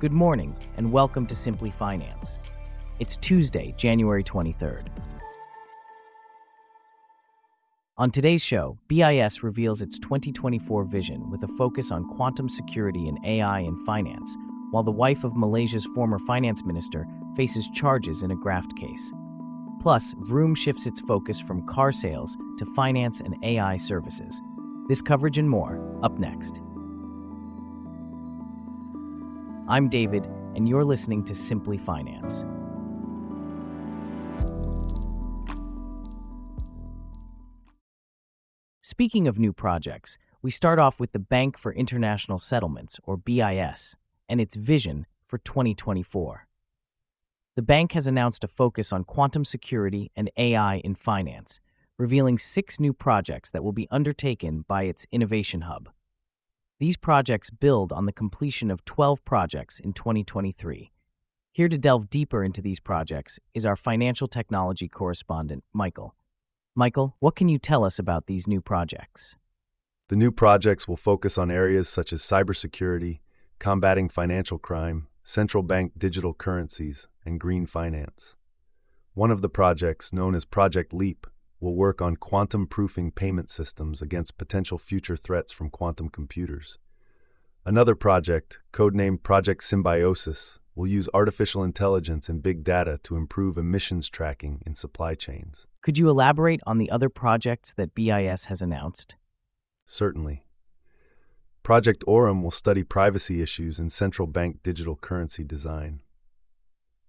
Good morning, and welcome to Simply Finance. It's Tuesday, January 23rd. On today's show, BIS reveals its 2024 vision with a focus on quantum security and AI in finance, while the wife of Malaysia's former finance minister faces charges in a graft case. Plus, Vroom shifts its focus from car sales to finance and AI services. This coverage and more, up next. I'm David, and you're listening to Simply Finance. Speaking of new projects, we start off with the Bank for International Settlements, or BIS, and its vision for 2024. The bank has announced a focus on quantum security and AI in finance, revealing six new projects that will be undertaken by its Innovation Hub. These projects build on the completion of 12 projects in 2023. Here to delve deeper into these projects is our financial technology correspondent, Michael. Michael, what can you tell us about these new projects? The new projects will focus on areas such as cybersecurity, combating financial crime, central bank digital currencies, and green finance. One of the projects, known as Project LEAP, will work on quantum proofing payment systems against potential future threats from quantum computers. Another project, codenamed Project Symbiosis, will use artificial intelligence and big data to improve emissions tracking in supply chains. Could you elaborate on the other projects that BIS has announced? Certainly. Project Aurum will study privacy issues in central bank digital currency design.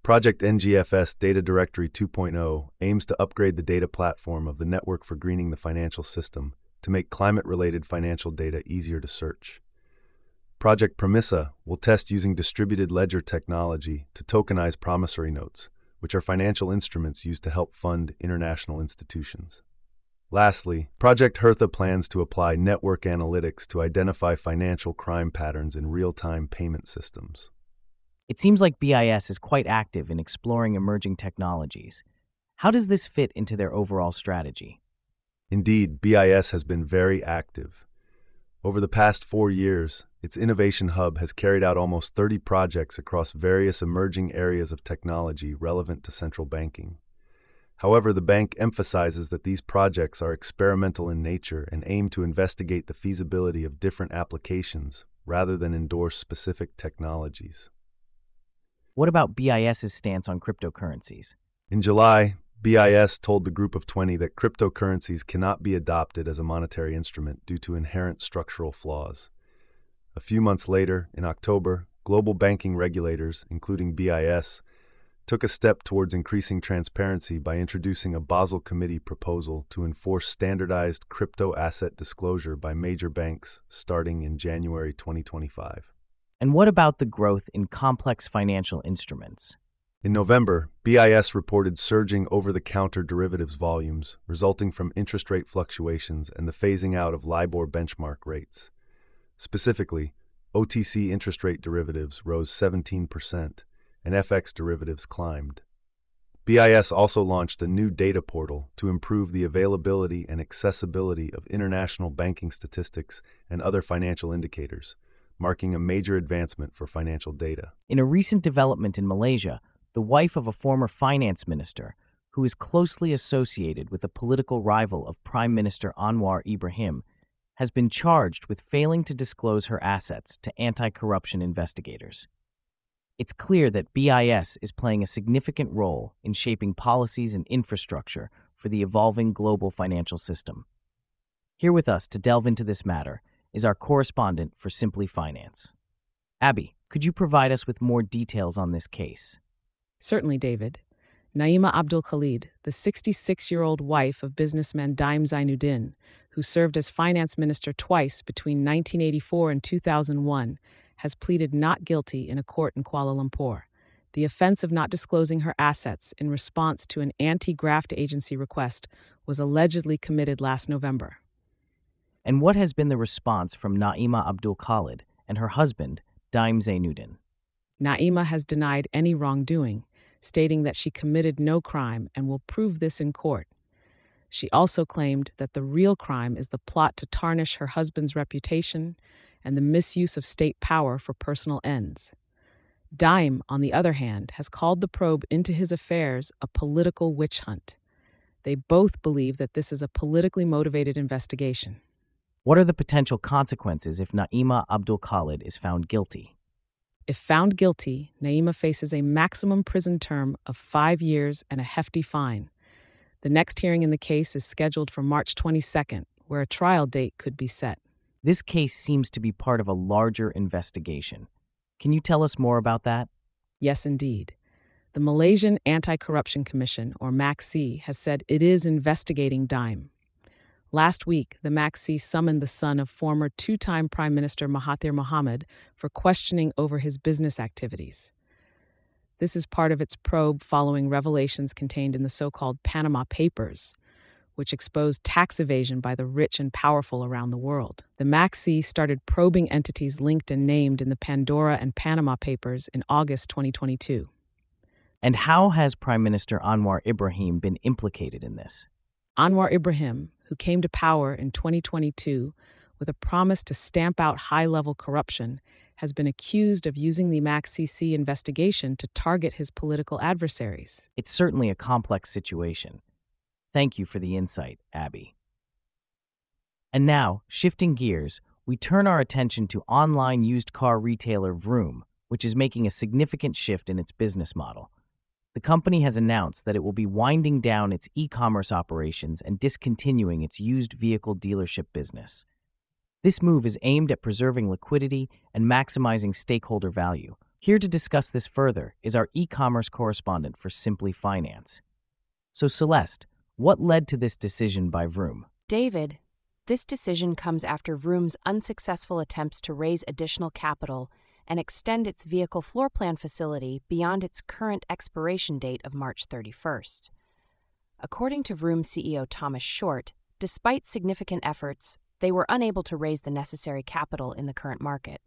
Project NGFS Data Directory 2.0 aims to upgrade the data platform of the Network for Greening the Financial System to make climate related financial data easier to search. Project Promissa will test using distributed ledger technology to tokenize promissory notes, which are financial instruments used to help fund international institutions. Lastly, Project Hertha plans to apply network analytics to identify financial crime patterns in real time payment systems. It seems like BIS is quite active in exploring emerging technologies. How does this fit into their overall strategy? Indeed, BIS has been very active. Over the past four years, its Innovation Hub has carried out almost 30 projects across various emerging areas of technology relevant to central banking. However, the bank emphasizes that these projects are experimental in nature and aim to investigate the feasibility of different applications rather than endorse specific technologies. What about BIS's stance on cryptocurrencies? In July, BIS told the Group of 20 that cryptocurrencies cannot be adopted as a monetary instrument due to inherent structural flaws. A few months later, in October, global banking regulators, including BIS, took a step towards increasing transparency by introducing a Basel Committee proposal to enforce standardized crypto asset disclosure by major banks starting in January 2025. And what about the growth in complex financial instruments? In November, BIS reported surging over the counter derivatives volumes resulting from interest rate fluctuations and the phasing out of LIBOR benchmark rates. Specifically, OTC interest rate derivatives rose 17%, and FX derivatives climbed. BIS also launched a new data portal to improve the availability and accessibility of international banking statistics and other financial indicators marking a major advancement for financial data. In a recent development in Malaysia, the wife of a former finance minister, who is closely associated with a political rival of Prime Minister Anwar Ibrahim, has been charged with failing to disclose her assets to anti corruption investigators. It's clear that BIS is playing a significant role in shaping policies and infrastructure for the evolving global financial system. Here with us to delve into this matter is our correspondent for Simply Finance. Abby, could you provide us with more details on this case? Certainly, David. Naima Abdul Khalid, the 66 year old wife of businessman Daim Zainuddin, who served as finance minister twice between 1984 and 2001, has pleaded not guilty in a court in Kuala Lumpur. The offense of not disclosing her assets in response to an anti graft agency request was allegedly committed last November. And what has been the response from Naima Abdul Khalid and her husband, Daim Zainuddin? Naima has denied any wrongdoing, stating that she committed no crime and will prove this in court. She also claimed that the real crime is the plot to tarnish her husband's reputation and the misuse of state power for personal ends. Daim, on the other hand, has called the probe into his affairs a political witch hunt. They both believe that this is a politically motivated investigation. What are the potential consequences if Naima Abdul Khalid is found guilty? If found guilty, Naima faces a maximum prison term of five years and a hefty fine. The next hearing in the case is scheduled for March 22nd, where a trial date could be set. This case seems to be part of a larger investigation. Can you tell us more about that? Yes, indeed. The Malaysian Anti Corruption Commission, or MACC, has said it is investigating Daim. Last week, the MACC summoned the son of former two time Prime Minister Mahathir Mohamad for questioning over his business activities. This is part of its probe following revelations contained in the so called Panama Papers, which exposed tax evasion by the rich and powerful around the world. The MACC started probing entities linked and named in the Pandora and Panama Papers in August 2022. And how has Prime Minister Anwar Ibrahim been implicated in this? Anwar Ibrahim, who came to power in 2022 with a promise to stamp out high level corruption, has been accused of using the MACC investigation to target his political adversaries. It's certainly a complex situation. Thank you for the insight, Abby. And now, shifting gears, we turn our attention to online used car retailer Vroom, which is making a significant shift in its business model. The company has announced that it will be winding down its e commerce operations and discontinuing its used vehicle dealership business. This move is aimed at preserving liquidity and maximizing stakeholder value. Here to discuss this further is our e commerce correspondent for Simply Finance. So, Celeste, what led to this decision by Vroom? David, this decision comes after Vroom's unsuccessful attempts to raise additional capital and extend its vehicle floor plan facility beyond its current expiration date of March 31st. According to Vroom CEO Thomas Shortt, despite significant efforts, they were unable to raise the necessary capital in the current market.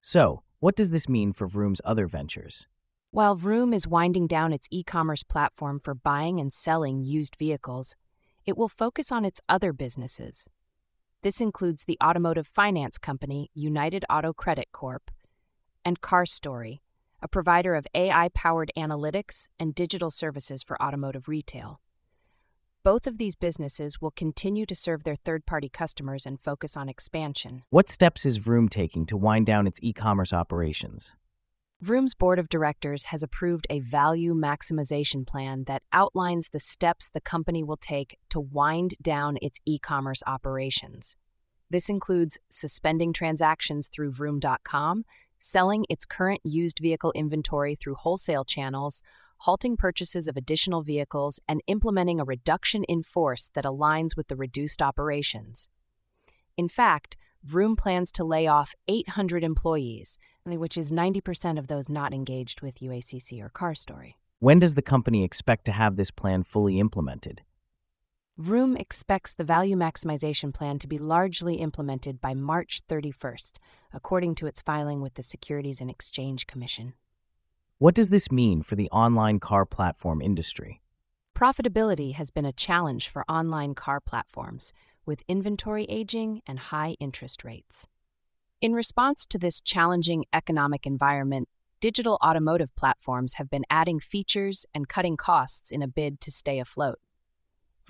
So, what does this mean for Vroom's other ventures? While Vroom is winding down its e commerce platform for buying and selling used vehicles, it will focus on its other businesses. This includes the automotive finance company United Auto Credit Corp and CarStory, a provider of AI powered analytics and digital services for automotive retail. Both of these businesses will continue to serve their third party customers and focus on expansion. What steps is Vroom taking to wind down its e commerce operations? Vroom's board of directors has approved a value maximization plan that outlines the steps the company will take to wind down its e commerce operations. This includes suspending transactions through Vroom.com selling its current used vehicle inventory through wholesale channels, halting purchases of additional vehicles, and implementing a reduction in force that aligns with the reduced operations. In fact, Vroom plans to lay off 800 employees, which is 90% of those not engaged with UACC or CarStory. When does the company expect to have this plan fully implemented? Vroom expects the value maximization plan to be largely implemented by March 31st, according to its filing with the Securities and Exchange Commission. What does this mean for the online car platform industry? Profitability has been a challenge for online car platforms, with inventory aging and high interest rates. In response to this challenging economic environment, digital automotive platforms have been adding features and cutting costs in a bid to stay afloat.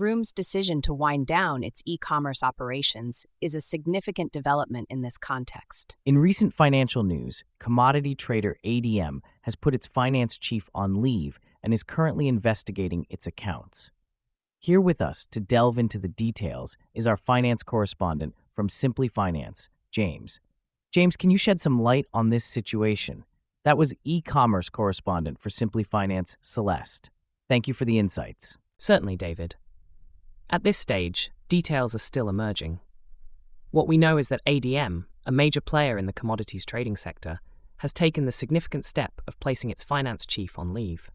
Vroom's decision to wind down its e commerce operations is a significant development in this context. In recent financial news, commodity trader ADM has put its finance chief on leave and is currently investigating its accounts. Here with us to delve into the details is our finance correspondent from Simply Finance, James. James, can you shed some light on this situation? That was e commerce correspondent for Simply Finance, Celeste. Thank you for the insights. Certainly, David. At this stage, details are still emerging. What we know is that ADM, a major player in the commodities trading sector, has taken the significant step of placing its finance chief on leave.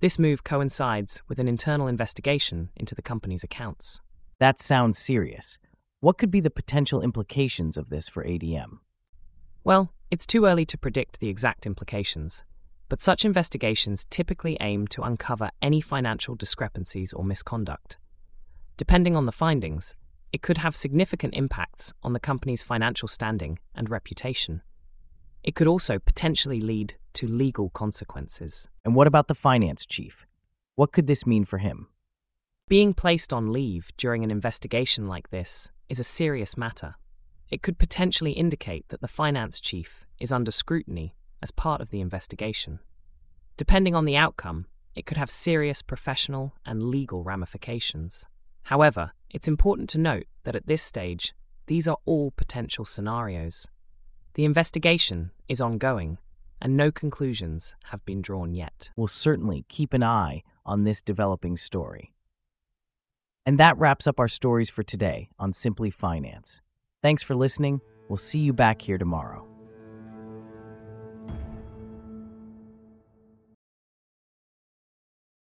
This move coincides with an internal investigation into the company's accounts. That sounds serious. What could be the potential implications of this for ADM? Well, it's too early to predict the exact implications, but such investigations typically aim to uncover any financial discrepancies or misconduct. Depending on the findings, it could have significant impacts on the company's financial standing and reputation. It could also potentially lead to legal consequences. And what about the finance chief? What could this mean for him? Being placed on leave during an investigation like this is a serious matter. It could potentially indicate that the finance chief is under scrutiny as part of the investigation. Depending on the outcome, it could have serious professional and legal ramifications. However, it's important to note that at this stage, these are all potential scenarios. The investigation is ongoing, and no conclusions have been drawn yet. We'll certainly keep an eye on this developing story. And that wraps up our stories for today on Simply Finance. Thanks for listening. We'll see you back here tomorrow.